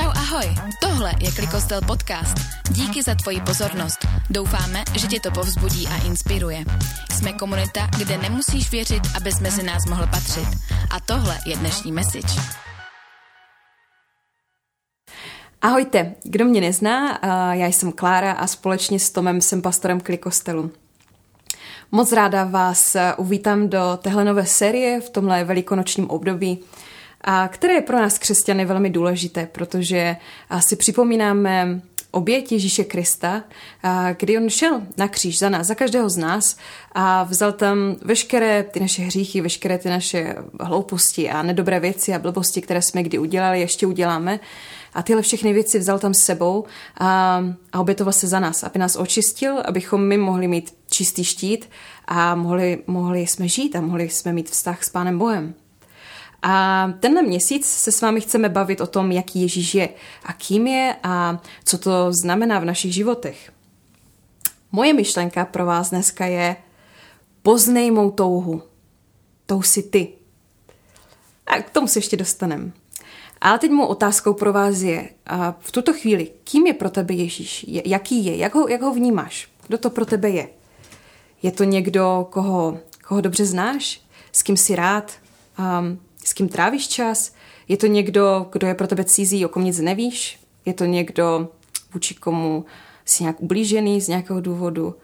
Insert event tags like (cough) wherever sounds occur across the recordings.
Čau ahoj, tohle je Klikostel podcast. Díky za tvoji pozornost. Doufáme, že tě to povzbudí a inspiruje. Jsme komunita, kde nemusíš věřit, abys mezi nás mohl patřit. A tohle je dnešní message. Ahojte, kdo mě nezná, já jsem Klára a společně s Tomem jsem pastorem Klikostelu. Moc ráda vás uvítám do téhle nové série v tomhle velikonočním období, a které je pro nás křesťany velmi důležité, protože si připomínáme oběť Ježíše Krista, kdy on šel na kříž za nás, za každého z nás a vzal tam veškeré ty naše hříchy, veškeré ty naše hlouposti a nedobré věci a blbosti, které jsme kdy udělali, ještě uděláme. A tyhle všechny věci vzal tam s sebou a, a obětoval se za nás, aby nás očistil, abychom my mohli mít čistý štít a mohli, mohli jsme žít a mohli jsme mít vztah s Pánem Bohem. A tenhle měsíc se s vámi chceme bavit o tom, jaký Ježíš je a kým je a co to znamená v našich životech. Moje myšlenka pro vás dneska je poznej mou touhu. Tou si ty. A k tomu se ještě dostaneme. Ale teď mou otázkou pro vás je, v tuto chvíli, kým je pro tebe Ježíš? Jaký je? Jak ho, jak ho vnímáš? Kdo to pro tebe je? Je to někdo, koho, koho dobře znáš? S kým jsi rád? Um, s kým trávíš čas? Je to někdo, kdo je pro tebe cizí, o kom nic nevíš? Je to někdo, vůči komu jsi nějak ublížený z nějakého důvodu?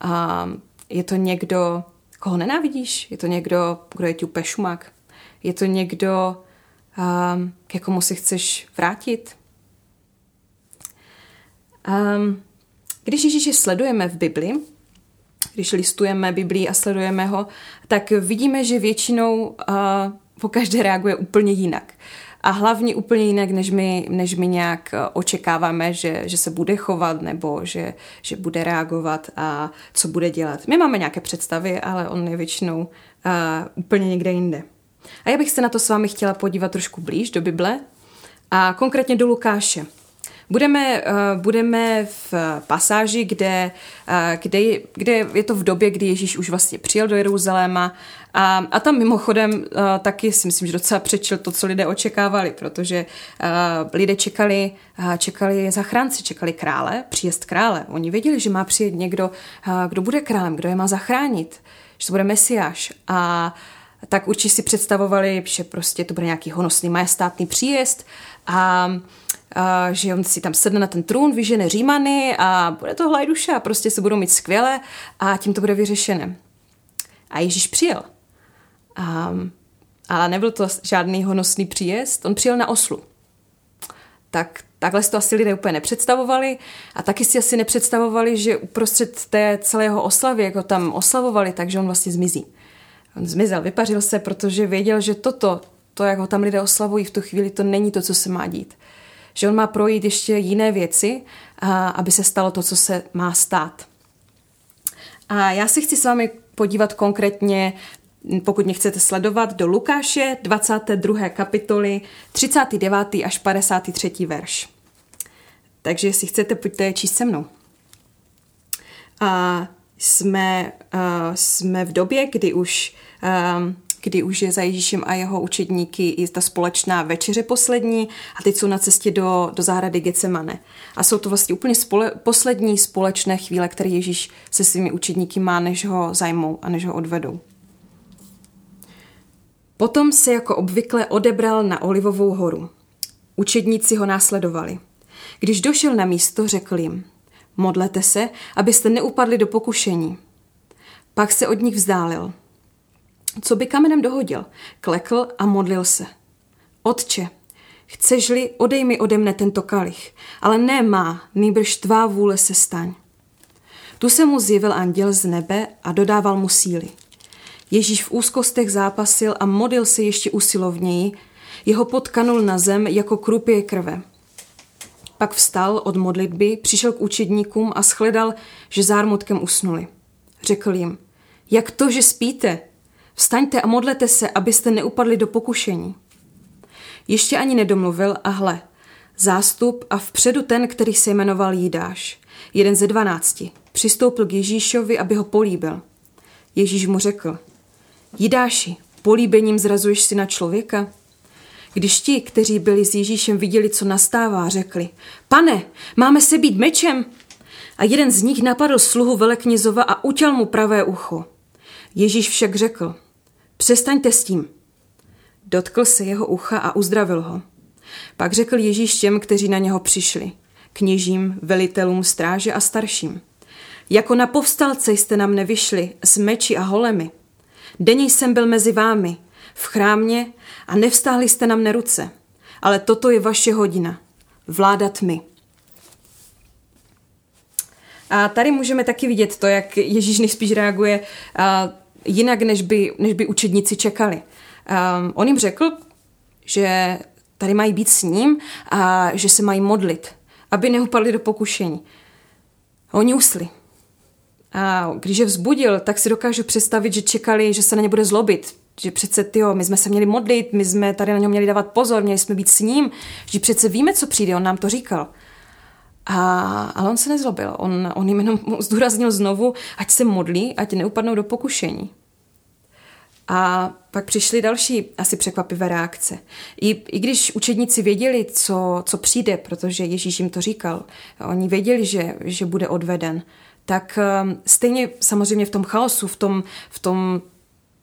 A je to někdo, koho nenávidíš? Je to někdo, kdo je ti úplně šumak? Je to někdo, um, k jakomu si chceš vrátit? Um, když Ježíše sledujeme v Bibli, když listujeme Biblii a sledujeme ho, tak vidíme, že většinou uh, po každé reaguje úplně jinak. A hlavně úplně jinak, než my, než my nějak eh, očekáváme, že, že se bude chovat nebo že, že bude reagovat a co bude dělat. My máme nějaké představy, ale on je většinou uh, úplně někde jinde. A já bych se na to s vámi chtěla podívat trošku blíž do Bible a konkrétně do Lukáše. Budeme, uh, budeme v pasáži, kde, uh, kde, kde je to v době, kdy Ježíš už vlastně přijel do Jeruzaléma a, a tam mimochodem uh, taky si myslím, že docela přečil to, co lidé očekávali, protože lidé čekali, čekali zachránci, čekali krále, příjezd krále. Oni věděli, že má přijet někdo, kdo bude králem, kdo je má zachránit, že to bude mesiáš. A tak určitě si představovali, že prostě to bude nějaký honosný majestátný příjezd a a že on si tam sedne na ten trůn, vyžene Římany a bude to hlajduša, prostě se budou mít skvěle a tím to bude vyřešené. A Ježíš přijel. A, ale nebyl to žádný honosný příjezd, on přijel na oslu. Tak takhle si to asi lidé úplně nepředstavovali a taky si asi nepředstavovali, že uprostřed té celé jeho oslavy, jako tam oslavovali, takže on vlastně zmizí. On zmizel, vypařil se, protože věděl, že toto, to, jak ho tam lidé oslavují v tu chvíli, to není to, co se má dít že on má projít ještě jiné věci, a aby se stalo to, co se má stát. A já si chci s vámi podívat konkrétně, pokud mě chcete sledovat, do Lukáše 22. kapitoly 39. až 53. verš. Takže jestli chcete, pojďte číst se mnou. A jsme, uh, jsme v době, kdy už kdy už je za Ježíšem a jeho učedníky i ta společná večeře poslední a teď jsou na cestě do, do zahrady Getsemane. A jsou to vlastně úplně spole, poslední společné chvíle, které Ježíš se svými učedníky má, než ho zajmou a než ho odvedou. Potom se jako obvykle odebral na Olivovou horu. Učedníci ho následovali. Když došel na místo, řekl jim, modlete se, abyste neupadli do pokušení. Pak se od nich vzdálil – co by kamenem dohodil. Klekl a modlil se. Otče, chceš-li, odej mi ode mne tento kalich, ale ne má, nýbrž tvá vůle se staň. Tu se mu zjevil anděl z nebe a dodával mu síly. Ježíš v úzkostech zápasil a modlil se ještě usilovněji, jeho potkanul na zem jako krupě krve. Pak vstal od modlitby, přišel k učedníkům a shledal, že zármutkem usnuli. Řekl jim, jak to, že spíte? Vstaňte a modlete se, abyste neupadli do pokušení. Ještě ani nedomluvil a hle, zástup a vpředu ten, který se jmenoval Jídáš, jeden ze dvanácti, přistoupil k Ježíšovi, aby ho políbil. Ježíš mu řekl, Jídáši, políbením zrazuješ si na člověka? Když ti, kteří byli s Ježíšem, viděli, co nastává, řekli, pane, máme se být mečem. A jeden z nich napadl sluhu veleknězova a utěl mu pravé ucho. Ježíš však řekl, přestaňte s tím. Dotkl se jeho ucha a uzdravil ho. Pak řekl Ježíš těm, kteří na něho přišli, kněžím, velitelům, stráže a starším. Jako na povstalce jste nám nevyšli s meči a holemi. Denně jsem byl mezi vámi, v chrámě a nevstáhli jste nám ruce. Ale toto je vaše hodina. Vládat my. A tady můžeme taky vidět to, jak Ježíš nejspíš reaguje jinak, než by, než by učedníci čekali. Um, on jim řekl, že tady mají být s ním a že se mají modlit, aby neupadli do pokušení. Oni usli. A když je vzbudil, tak si dokážu představit, že čekali, že se na ně bude zlobit. Že přece, tyjo, my jsme se měli modlit, my jsme tady na něho měli dávat pozor, měli jsme být s ním, že přece víme, co přijde, on nám to říkal. A, ale on se nezlobil, on, on jim jenom zdůraznil znovu, ať se modlí, ať neupadnou do pokušení. A pak přišly další asi překvapivé reakce. I, I když učedníci věděli, co, co přijde, protože Ježíš jim to říkal, oni věděli, že, že bude odveden, tak um, stejně samozřejmě v tom chaosu, v tom, v tom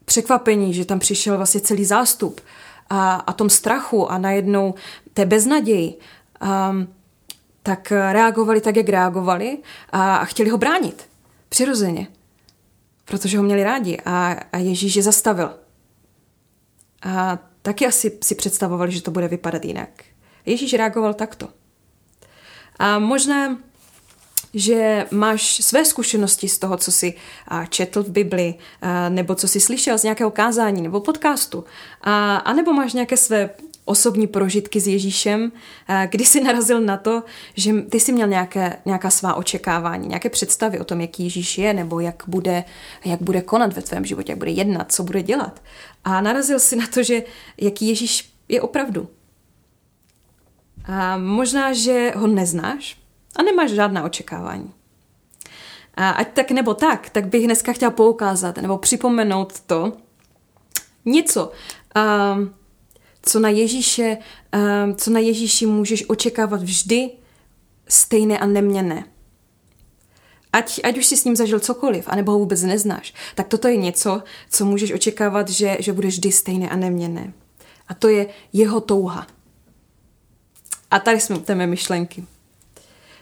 překvapení, že tam přišel vlastně celý zástup a, a tom strachu a najednou té beznaději, um, tak reagovali tak, jak reagovali a, a chtěli ho bránit. Přirozeně protože ho měli rádi a, a Ježíš je zastavil. A taky asi si představovali, že to bude vypadat jinak. Ježíš reagoval takto. A možná, že máš své zkušenosti z toho, co jsi četl v Bibli, nebo co jsi slyšel z nějakého kázání nebo podcastu, a, a nebo máš nějaké své osobní prožitky s Ježíšem, eh, kdy jsi narazil na to, že ty jsi měl nějaké, nějaká svá očekávání, nějaké představy o tom, jaký Ježíš je, nebo jak bude, jak bude konat ve tvém životě, jak bude jednat, co bude dělat. A narazil si na to, že jaký Ježíš je opravdu. A možná, že ho neznáš a nemáš žádná očekávání. A ať tak nebo tak, tak bych dneska chtěla poukázat nebo připomenout to něco, um, co na Ježíše, um, co na Ježíši můžeš očekávat vždy stejné a neměné. Ať, ať už si s ním zažil cokoliv, anebo ho vůbec neznáš, tak toto je něco, co můžeš očekávat, že, že bude vždy stejné a neměné. A to je jeho touha. A tady jsme u té mé myšlenky.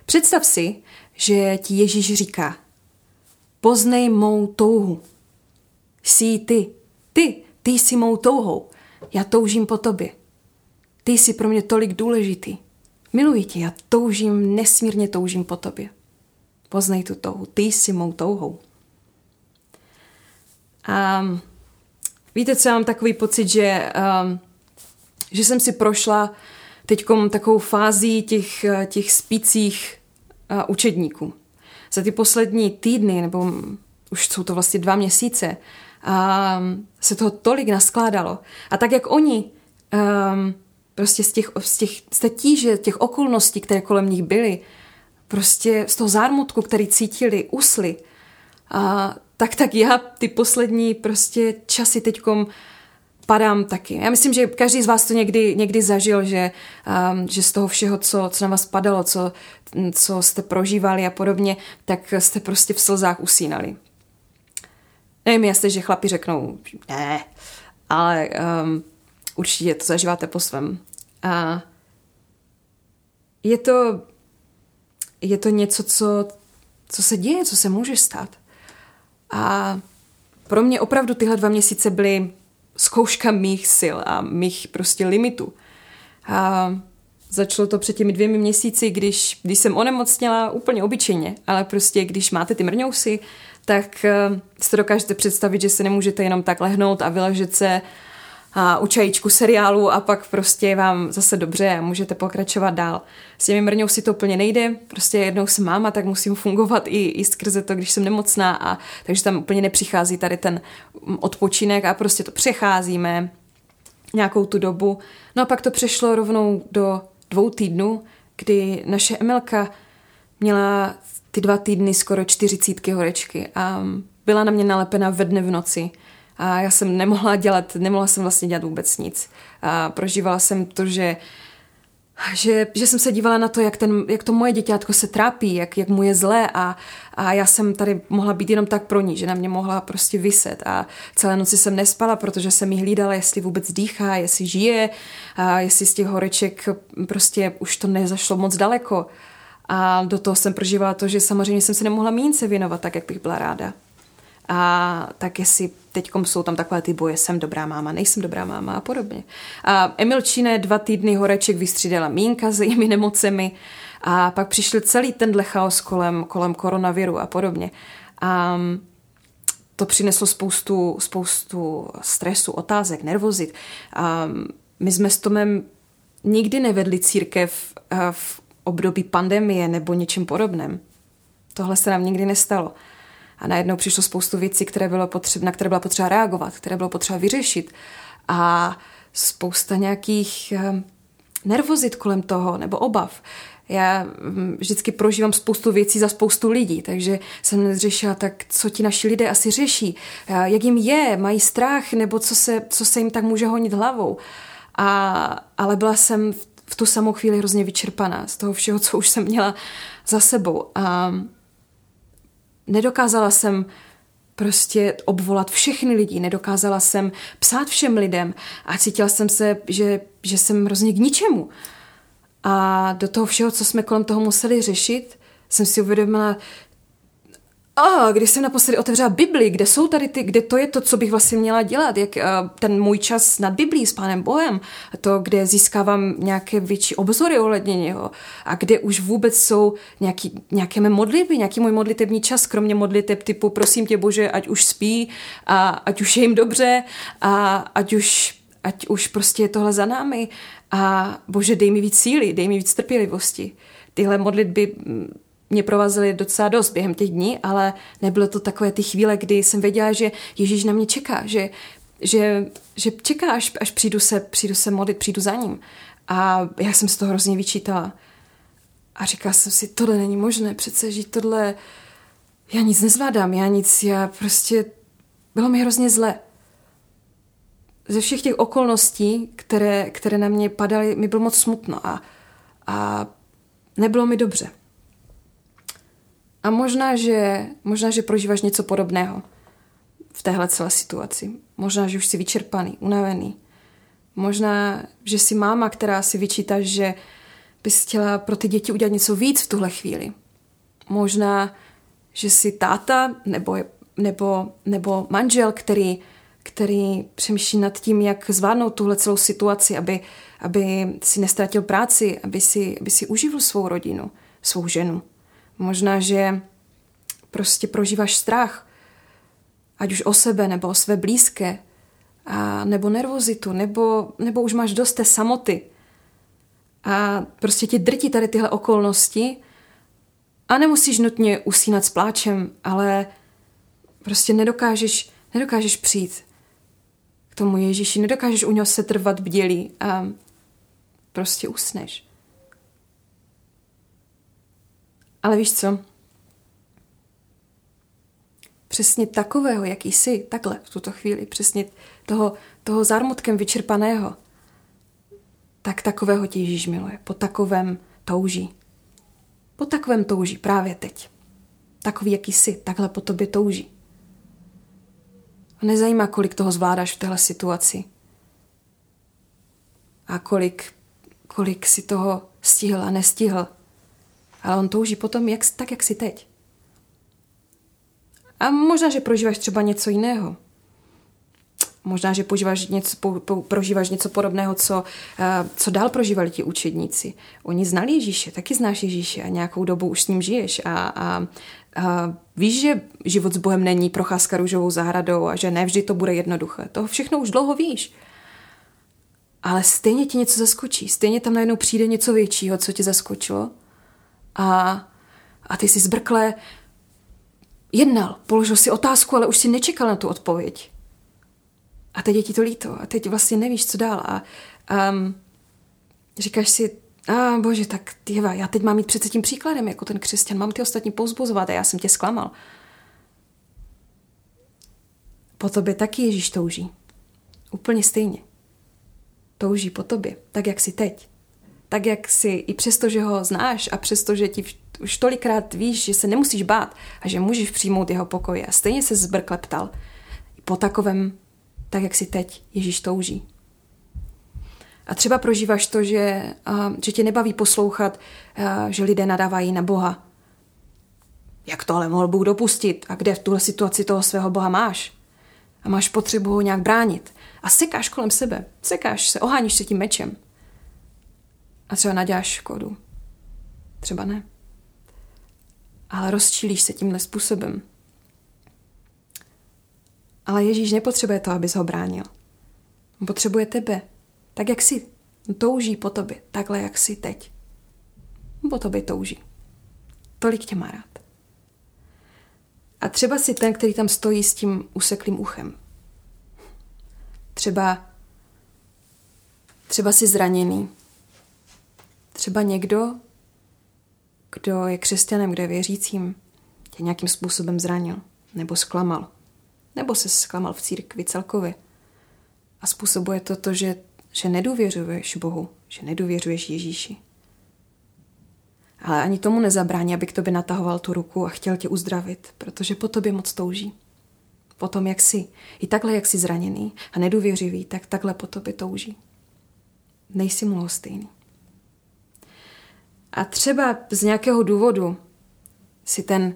Představ si, že ti Ježíš říká, poznej mou touhu. Jsi ty, ty, ty jsi mou touhou. Já toužím po tobě. Ty jsi pro mě tolik důležitý. Miluji tě, já toužím, nesmírně toužím po tobě. Poznej tu touhu, ty jsi mou touhou. A víte, co já mám takový pocit, že, um, že jsem si prošla teď takovou fází těch, těch spících uh, učedníků. Za ty poslední týdny, nebo už jsou to vlastně dva měsíce, a se toho tolik naskládalo. A tak, jak oni um, prostě z, těch, z, těch, z té tíže, těch okolností, které kolem nich byly, prostě z toho zármutku, který cítili, usli, a tak, tak já ty poslední prostě časy teďkom padám taky. Já myslím, že každý z vás to někdy, někdy zažil, že, um, že z toho všeho, co, co na vás padalo, co, co jste prožívali a podobně, tak jste prostě v slzách usínali. Nevím, jestli, že chlapi řeknou ne, ale um, určitě to zažíváte po svém. A je to, je to něco, co, co se děje, co se může stát. A pro mě opravdu tyhle dva měsíce byly zkouška mých sil a mých prostě limitů. A začalo to před těmi dvěmi měsíci, když, když jsem onemocněla úplně obyčejně, ale prostě když máte ty mrňousy, tak eh, si dokážete představit, že se nemůžete jenom tak lehnout a vyležet se a u čajíčku seriálu a pak prostě vám zase dobře a můžete pokračovat dál. S těmi mrňou si to úplně nejde, prostě jednou jsem máma, tak musím fungovat i, i skrze to, když jsem nemocná a takže tam úplně nepřichází tady ten odpočinek a prostě to přecházíme nějakou tu dobu. No a pak to přešlo rovnou do dvou týdnů, kdy naše Emelka měla ty dva týdny skoro čtyřicítky horečky a byla na mě nalepena ve dne v noci A já jsem nemohla dělat, nemohla jsem vlastně dělat vůbec nic. A prožívala jsem to, že že, že jsem se dívala na to, jak, ten, jak to moje děťátko se trápí, jak, jak mu je zlé a, a já jsem tady mohla být jenom tak pro ní, že na mě mohla prostě vyset a celé noci jsem nespala, protože jsem jí hlídala, jestli vůbec dýchá, jestli žije, a jestli z těch horeček prostě už to nezašlo moc daleko. A do toho jsem prožívala to, že samozřejmě jsem se nemohla mínce věnovat tak, jak bych byla ráda. A tak jestli teď jsou tam takové ty boje, jsem dobrá máma, nejsem dobrá máma a podobně. A Emil Číne dva týdny horeček vystřídala Mínka s jejími nemocemi a pak přišel celý tenhle chaos kolem, kolem koronaviru a podobně. A to přineslo spoustu, spoustu stresu, otázek, nervozit. A my jsme s Tomem nikdy nevedli církev v období pandemie nebo něčem podobném. Tohle se nám nikdy nestalo. A najednou přišlo spoustu věcí, které bylo potřeba, na které byla potřeba reagovat, které bylo potřeba vyřešit. A spousta nějakých eh, nervozit kolem toho, nebo obav. Já mm, vždycky prožívám spoustu věcí za spoustu lidí, takže jsem řešila, tak co ti naši lidé asi řeší, jak jim je, mají strach, nebo co se, co se jim tak může honit hlavou. A, ale byla jsem v, v tu samou chvíli hrozně vyčerpaná z toho všeho, co už jsem měla za sebou. A nedokázala jsem prostě obvolat všechny lidi, nedokázala jsem psát všem lidem a cítila jsem se, že, že jsem hrozně k ničemu. A do toho všeho, co jsme kolem toho museli řešit, jsem si uvědomila, a když jsem naposledy otevřela Bibli, kde jsou tady ty, kde to je to, co bych vlastně měla dělat, jak uh, ten můj čas nad Biblí s Pánem Bohem, to, kde získávám nějaké větší obzory ohledně něho a kde už vůbec jsou nějaký, nějaké mé modlitby, nějaký můj modlitební čas, kromě modliteb typu prosím tě Bože, ať už spí a ať už je jim dobře a ať už, ať už prostě je tohle za námi a Bože, dej mi víc síly, dej mi víc trpělivosti. Tyhle modlitby mě provazily docela dost během těch dní, ale nebylo to takové ty chvíle, kdy jsem věděla, že Ježíš na mě čeká, že, že, že čeká, až, až přijdu, se, přijdu se modlit, přijdu za ním. A já jsem z toho hrozně vyčítala. A říkala jsem si, tohle není možné, přece žít tohle, já nic nezvládám, já nic, já prostě, bylo mi hrozně zle. Ze všech těch okolností, které, které na mě padaly, mi bylo moc smutno a, a nebylo mi dobře. A možná že, možná, že prožíváš něco podobného v téhle celé situaci. Možná, že už jsi vyčerpaný, unavený. Možná, že jsi máma, která si vyčítá, že bys chtěla pro ty děti udělat něco víc v tuhle chvíli. Možná, že jsi táta nebo, nebo, nebo manžel, který, který přemýšlí nad tím, jak zvládnout tuhle celou situaci, aby, aby si nestratil práci, aby si, aby si uživil svou rodinu, svou ženu. Možná, že prostě prožíváš strach, ať už o sebe nebo o své blízké, a nebo nervozitu, nebo, nebo už máš dost té samoty. A prostě tě drtí tady tyhle okolnosti a nemusíš nutně usínat s pláčem, ale prostě nedokážeš, nedokážeš přijít k tomu Ježíši, nedokážeš u něho se trvat bdělí a prostě usneš. Ale víš co? Přesně takového, jaký jsi, takhle v tuto chvíli, přesně toho, toho zármutkem vyčerpaného, tak takového tě Ježíš miluje. Po takovém touží. Po takovém touží právě teď. Takový, jaký jsi, takhle po tobě touží. A nezajímá, kolik toho zvládáš v téhle situaci. A kolik, kolik si toho stihl a nestihl ale on touží potom jak, tak, jak si teď. A možná, že prožíváš třeba něco jiného. Možná, že požíváš něco, po, po, prožíváš něco podobného, co, uh, co dál prožívali ti učedníci. Oni znali Ježíše, taky znáš Ježíše a nějakou dobu už s ním žiješ a, a, a víš, že život s Bohem není procházka růžovou zahradou a že nevždy to bude jednoduché. To všechno už dlouho víš. Ale stejně ti něco zaskočí, stejně tam najednou přijde něco většího, co tě zaskočilo a, a ty si zbrkle jednal, položil si otázku, ale už si nečekal na tu odpověď. A teď je ti to líto a teď vlastně nevíš, co dál. A um, říkáš si, a bože, tak tyva, já teď mám mít přece tím příkladem, jako ten křesťan, mám ty ostatní pouzbuzovat a já jsem tě zklamal. Po tobě taky Ježíš touží. Úplně stejně. Touží po tobě, tak jak jsi teď. Tak jak si, i přesto, že ho znáš a přesto, že ti už tolikrát víš, že se nemusíš bát a že můžeš přijmout jeho pokoje a stejně se zbrkleptal. Po takovém, tak jak si teď, Ježíš touží. A třeba prožíváš to, že, že tě nebaví poslouchat, že lidé nadávají na Boha. Jak to ale mohl Bůh dopustit? A kde v tuhle situaci toho svého Boha máš? A máš potřebu ho nějak bránit. A sekáš kolem sebe. Sekáš se, oháníš se tím mečem. A třeba naděláš škodu. Třeba ne. Ale rozčílíš se tímhle způsobem. Ale Ježíš nepotřebuje to, abys ho bránil. On potřebuje tebe, tak jak jsi. touží po tobě, takhle jak jsi teď. Po tobě touží. Tolik tě má rád. A třeba si ten, který tam stojí s tím useklým uchem. Třeba, třeba si zraněný. Třeba někdo, kdo je křesťanem, kdo je věřícím, tě nějakým způsobem zranil nebo zklamal. Nebo se zklamal v církvi celkově. A způsobuje to to, že že nedůvěřuješ Bohu, že nedůvěřuješ Ježíši. Ale ani tomu nezabrání, aby k tobě natahoval tu ruku a chtěl tě uzdravit, protože po tobě moc touží. Po tom, jak jsi. I takhle, jak jsi zraněný a nedůvěřivý, tak takhle po tobě touží. Nejsi mu stejný. A třeba z nějakého důvodu si ten,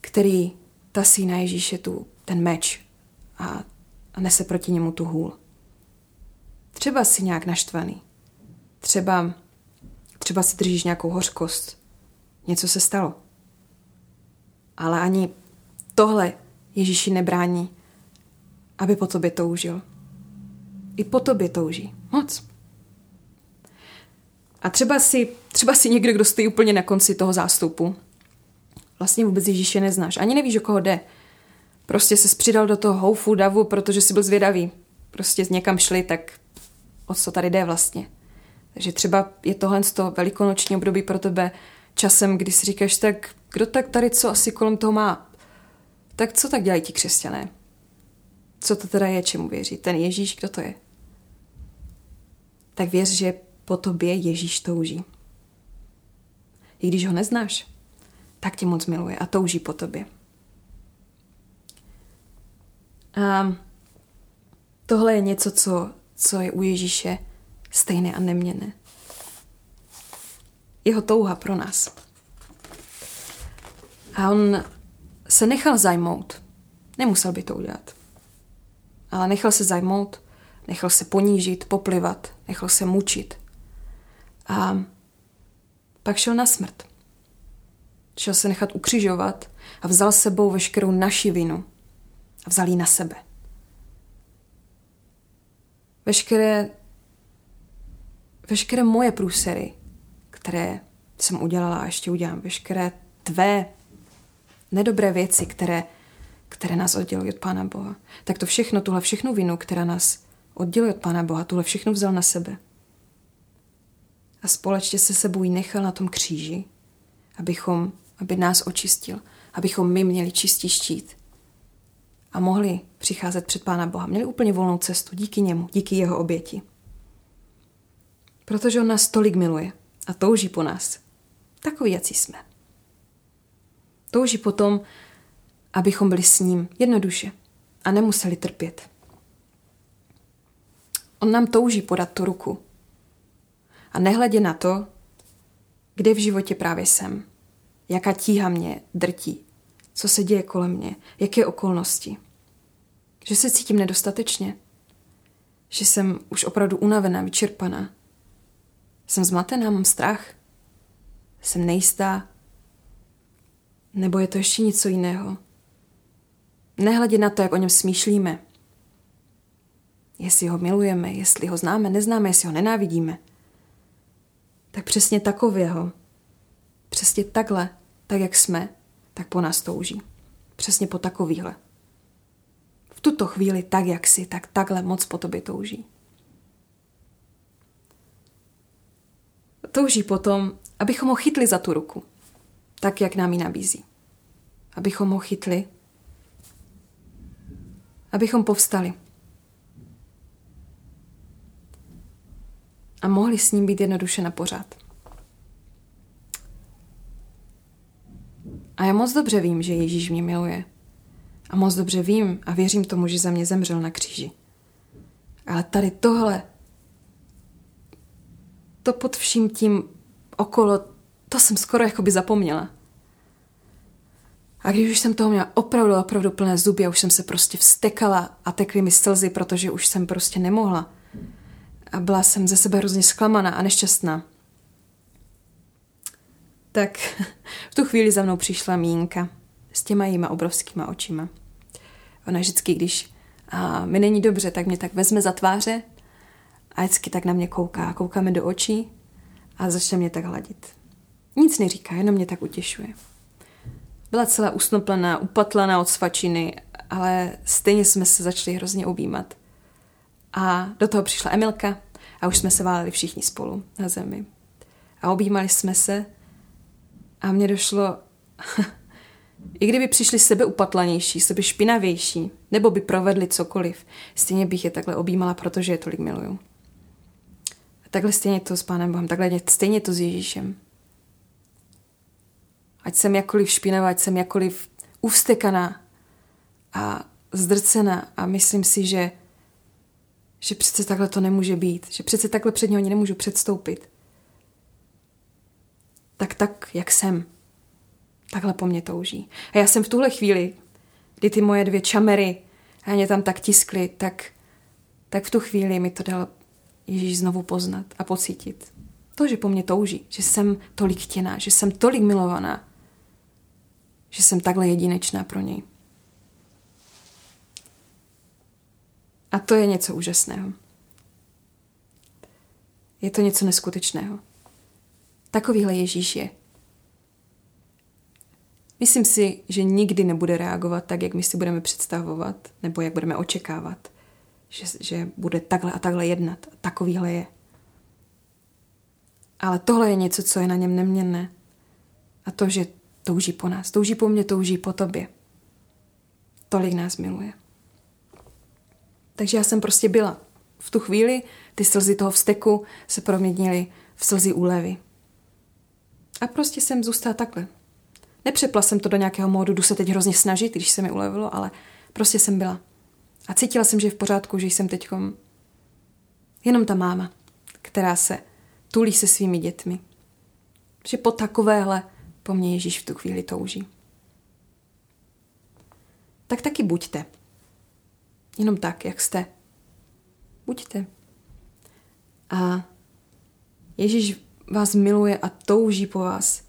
který tasí na Ježíše tu, ten meč a, a nese proti němu tu hůl. Třeba si nějak naštvaný. Třeba, třeba si držíš nějakou hořkost. Něco se stalo. Ale ani tohle Ježíši nebrání, aby po tobě toužil. I po tobě touží. Moc. A třeba si, třeba si někdo, kdo stojí úplně na konci toho zástupu, vlastně vůbec Ježíše neznáš. Ani nevíš, o koho jde. Prostě se přidal do toho houfu, davu, protože si byl zvědavý. Prostě někam šli, tak o co tady jde vlastně. Takže třeba je tohle z toho velikonoční období pro tebe časem, kdy si říkáš, tak kdo tak tady co asi kolem toho má? Tak co tak dělají ti křesťané? Co to teda je, čemu věří? Ten Ježíš, kdo to je? Tak věř, že po tobě Ježíš touží. I když ho neznáš, tak tě moc miluje a touží po tobě. A tohle je něco, co co je u Ježíše stejné a neměné. Jeho touha pro nás. A on se nechal zajmout. Nemusel by to udělat. Ale nechal se zajmout, nechal se ponížit, poplivat, nechal se mučit. A pak šel na smrt. Šel se nechat ukřižovat a vzal sebou veškerou naši vinu. A vzal ji na sebe veškeré, veškeré moje průsery, které jsem udělala a ještě udělám, veškeré tvé nedobré věci, které, které nás oddělují od Pána Boha, tak to všechno, tuhle všechnu vinu, která nás odděluje od Pána Boha, tuhle všechno vzal na sebe. A společně se sebou ji nechal na tom kříži, abychom, aby nás očistil, abychom my měli čistý štít, a mohli přicházet před Pána Boha. Měli úplně volnou cestu díky němu, díky jeho oběti. Protože on nás tolik miluje a touží po nás. Takový, jací jsme. Touží po tom, abychom byli s ním jednoduše a nemuseli trpět. On nám touží podat tu ruku. A nehledě na to, kde v životě právě jsem, jaká tíha mě drtí, co se děje kolem mě, jaké okolnosti. Že se cítím nedostatečně. Že jsem už opravdu unavená, vyčerpaná. Jsem zmatená, mám strach. Jsem nejistá. Nebo je to ještě něco jiného. Nehledě na to, jak o něm smýšlíme. Jestli ho milujeme, jestli ho známe, neznáme, jestli ho nenávidíme. Tak přesně takového. Přesně takhle, tak jak jsme, tak po nás touží. Přesně po takovýhle tuto chvíli tak, jak si, tak takhle moc po tobě touží. Touží potom, abychom ho chytli za tu ruku, tak, jak nám ji nabízí. Abychom ho chytli abychom povstali. A mohli s ním být jednoduše na pořád. A já moc dobře vím, že Ježíš mě miluje. A moc dobře vím a věřím tomu, že za mě zemřel na kříži. Ale tady tohle, to pod vším tím okolo, to jsem skoro jako by zapomněla. A když už jsem toho měla opravdu, opravdu plné zuby a už jsem se prostě vstekala a tekly mi slzy, protože už jsem prostě nemohla. A byla jsem ze sebe hrozně zklamaná a nešťastná. Tak (laughs) v tu chvíli za mnou přišla Mínka s těma jíma obrovskýma očima. Ona vždycky, když a mi není dobře, tak mě tak vezme za tváře a vždycky tak na mě kouká. Kouká mi do očí a začne mě tak hladit. Nic neříká, jenom mě tak utěšuje. Byla celá usnoplená, upatlaná od svačiny, ale stejně jsme se začali hrozně objímat. A do toho přišla Emilka a už jsme se váleli všichni spolu na zemi. A objímali jsme se a mně došlo, (laughs) i kdyby přišli sebe upatlanější, sebe špinavější, nebo by provedli cokoliv, stejně bych je takhle objímala, protože je tolik miluju. A takhle stejně to s Pánem Bohem, takhle stejně to s Ježíšem. Ať jsem jakkoliv špinavá, ať jsem jakkoliv uvstekaná a zdrcená a myslím si, že, že přece takhle to nemůže být, že přece takhle před něho ani nemůžu předstoupit. Tak tak, jak jsem, takhle po mně touží. A já jsem v tuhle chvíli, kdy ty moje dvě čamery a mě tam tak tiskly, tak, tak v tu chvíli mi to dal Ježíš znovu poznat a pocítit. To, že po mně touží, že jsem tolik chtěná, že jsem tolik milovaná, že jsem takhle jedinečná pro něj. A to je něco úžasného. Je to něco neskutečného. Takovýhle Ježíš je. Myslím si, že nikdy nebude reagovat tak, jak my si budeme představovat, nebo jak budeme očekávat, že, že bude takhle a takhle jednat. Takovýhle je. Ale tohle je něco, co je na něm neměnné. A to, že touží po nás. Touží po mně, touží po tobě. Tolik nás miluje. Takže já jsem prostě byla. V tu chvíli ty slzy toho vzteku se proměnily v slzy úlevy. A prostě jsem zůstala takhle. Nepřepla jsem to do nějakého módu, jdu se teď hrozně snažit, když se mi ulevilo, ale prostě jsem byla. A cítila jsem, že je v pořádku, že jsem teď jenom ta máma, která se tulí se svými dětmi. Že po takovéhle po mně Ježíš v tu chvíli touží. Tak taky buďte. Jenom tak, jak jste. Buďte. A Ježíš vás miluje a touží po vás.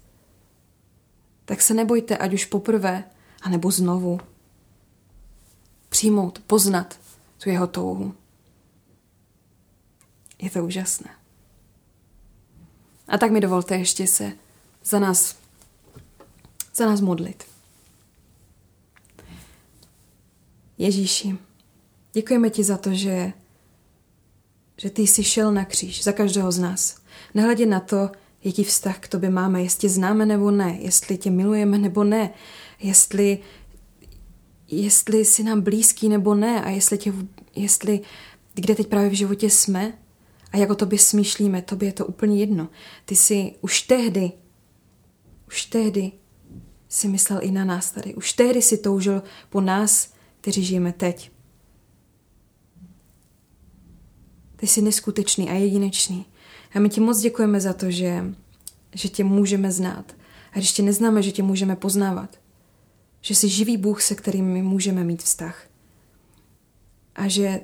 Tak se nebojte, ať už poprvé, anebo znovu. Přijmout, poznat tu jeho touhu. Je to úžasné. A tak mi dovolte ještě se za nás za nás modlit. Ježíši, děkujeme ti za to, že, že ty jsi šel na kříž za každého z nás. Nehledě na to, jaký vztah k tobě máme, jestli známe nebo ne, jestli tě milujeme nebo ne, jestli, jestli jsi nám blízký nebo ne a jestli, tě, jestli kde teď právě v životě jsme a jak o tobě smýšlíme, tobě je to úplně jedno. Ty jsi už tehdy, už tehdy si myslel i na nás tady. Už tehdy si toužil po nás, kteří žijeme teď. Ty jsi neskutečný a jedinečný. A my ti moc děkujeme za to, že, že tě můžeme znát. A když tě neznáme, že tě můžeme poznávat. Že jsi živý Bůh, se kterým my můžeme mít vztah. A že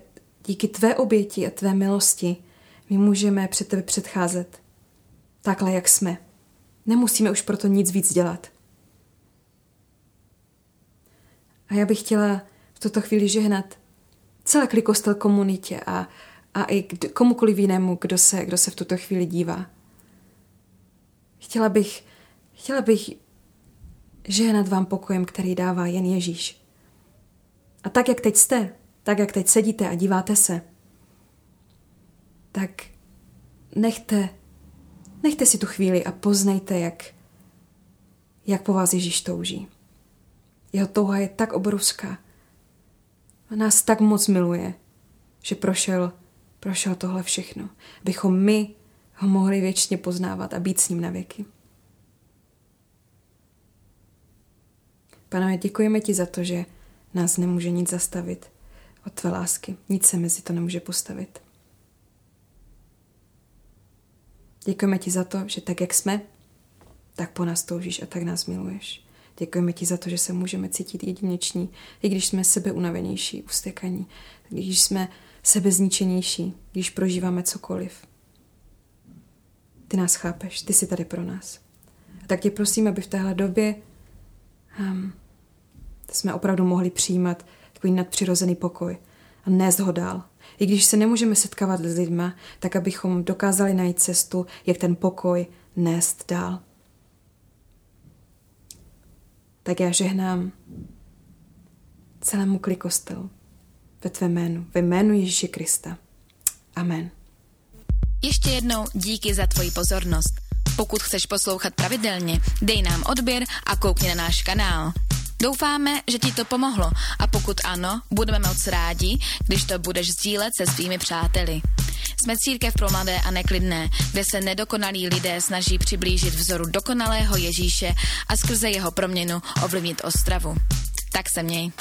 díky tvé oběti a tvé milosti my můžeme před tebe předcházet. Takhle, jak jsme. Nemusíme už proto nic víc dělat. A já bych chtěla v tuto chvíli žehnat celé klikostel komunitě a, a i komukoliv jinému, kdo se, kdo se v tuto chvíli dívá. Chtěla bych, chtěla bych žehnat vám pokojem, který dává jen Ježíš. A tak, jak teď jste, tak, jak teď sedíte a díváte se, tak nechte, nechte si tu chvíli a poznejte, jak, jak po vás Ježíš touží. Jeho touha je tak obrovská. nás tak moc miluje, že prošel, prošel tohle všechno, abychom my ho mohli věčně poznávat a být s ním na věky. Pane, děkujeme ti za to, že nás nemůže nic zastavit od tvé lásky. Nic se mezi to nemůže postavit. Děkujeme ti za to, že tak, jak jsme, tak po nás toužíš a tak nás miluješ. Děkujeme ti za to, že se můžeme cítit jedineční, i když jsme sebeunavenější, ustekaní, když jsme sebezničenější, když prožíváme cokoliv. Ty nás chápeš, ty jsi tady pro nás. A tak tě prosím, aby v téhle době um, jsme opravdu mohli přijímat takový nadpřirozený pokoj a nést ho dál. I když se nemůžeme setkávat s lidma, tak abychom dokázali najít cestu, jak ten pokoj nést dál. Tak já žehnám celému klikostelu ve tvé jménu, ve jménu Ježíše Krista. Amen. Ještě jednou díky za tvoji pozornost. Pokud chceš poslouchat pravidelně, dej nám odběr a koukni na náš kanál. Doufáme, že ti to pomohlo a pokud ano, budeme moc rádi, když to budeš sdílet se svými přáteli. Jsme církev pro mladé a neklidné, kde se nedokonalí lidé snaží přiblížit vzoru dokonalého Ježíše a skrze jeho proměnu ovlivnit Ostravu. Tak se měj.